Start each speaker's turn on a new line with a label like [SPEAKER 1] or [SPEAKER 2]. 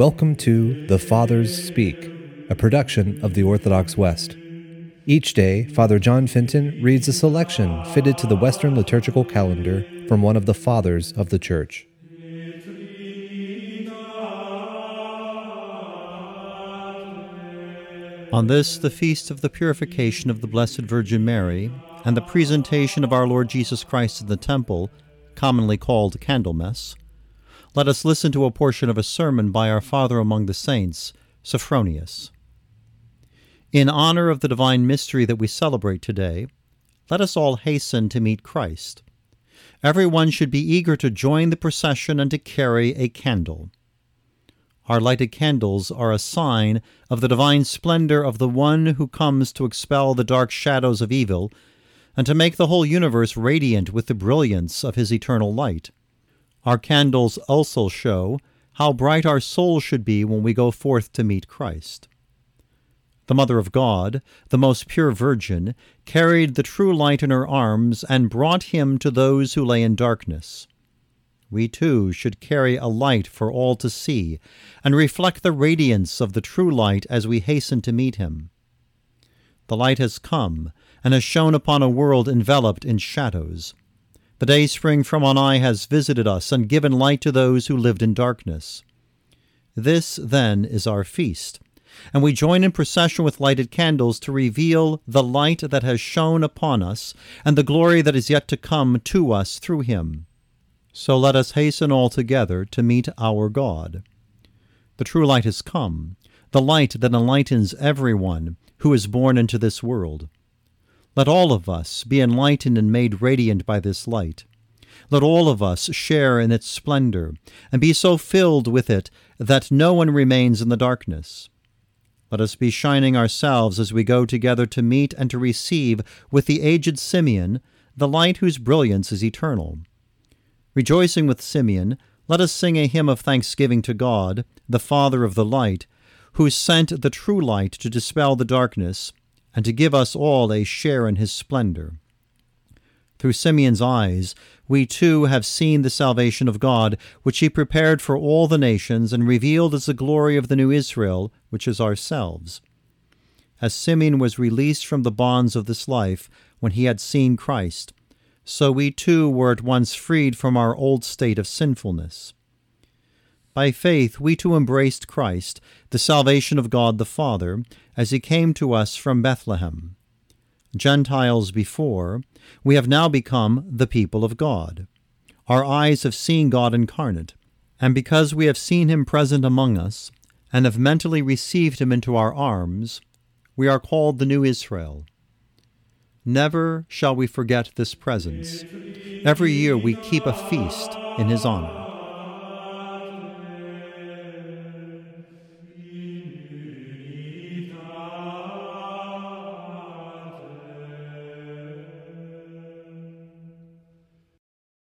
[SPEAKER 1] Welcome to The Fathers Speak, a production of the Orthodox West. Each day, Father John Fenton reads a selection fitted to the Western liturgical calendar from one of the Fathers of the Church.
[SPEAKER 2] On this, the feast of the purification of the Blessed Virgin Mary, and the presentation of our Lord Jesus Christ in the temple, commonly called Candlemas, let us listen to a portion of a sermon by our Father among the Saints, Sophronius. In honor of the divine mystery that we celebrate today, let us all hasten to meet Christ. Everyone should be eager to join the procession and to carry a candle. Our lighted candles are a sign of the divine splendor of the one who comes to expel the dark shadows of evil and to make the whole universe radiant with the brilliance of his eternal light. Our candles also show how bright our souls should be when we go forth to meet Christ. The Mother of God, the most pure Virgin, carried the true light in her arms and brought him to those who lay in darkness. We too should carry a light for all to see and reflect the radiance of the true light as we hasten to meet him. The light has come and has shone upon a world enveloped in shadows. The day spring from on high has visited us and given light to those who lived in darkness. This, then, is our feast, and we join in procession with lighted candles to reveal the light that has shone upon us and the glory that is yet to come to us through him. So let us hasten all together to meet our God. The true light has come, the light that enlightens everyone who is born into this world. Let all of us be enlightened and made radiant by this light. Let all of us share in its splendor, and be so filled with it that no one remains in the darkness. Let us be shining ourselves as we go together to meet and to receive with the aged Simeon the light whose brilliance is eternal. Rejoicing with Simeon, let us sing a hymn of thanksgiving to God, the Father of the light, who sent the true light to dispel the darkness and to give us all a share in his splendor. Through Simeon's eyes, we too have seen the salvation of God, which he prepared for all the nations and revealed as the glory of the new Israel, which is ourselves. As Simeon was released from the bonds of this life when he had seen Christ, so we too were at once freed from our old state of sinfulness. By faith, we too embraced Christ, the salvation of God the Father, as he came to us from Bethlehem. Gentiles before, we have now become the people of God. Our eyes have seen God incarnate, and because we have seen him present among us, and have mentally received him into our arms, we are called the new Israel. Never shall we forget this presence. Every year we keep a feast in his honor.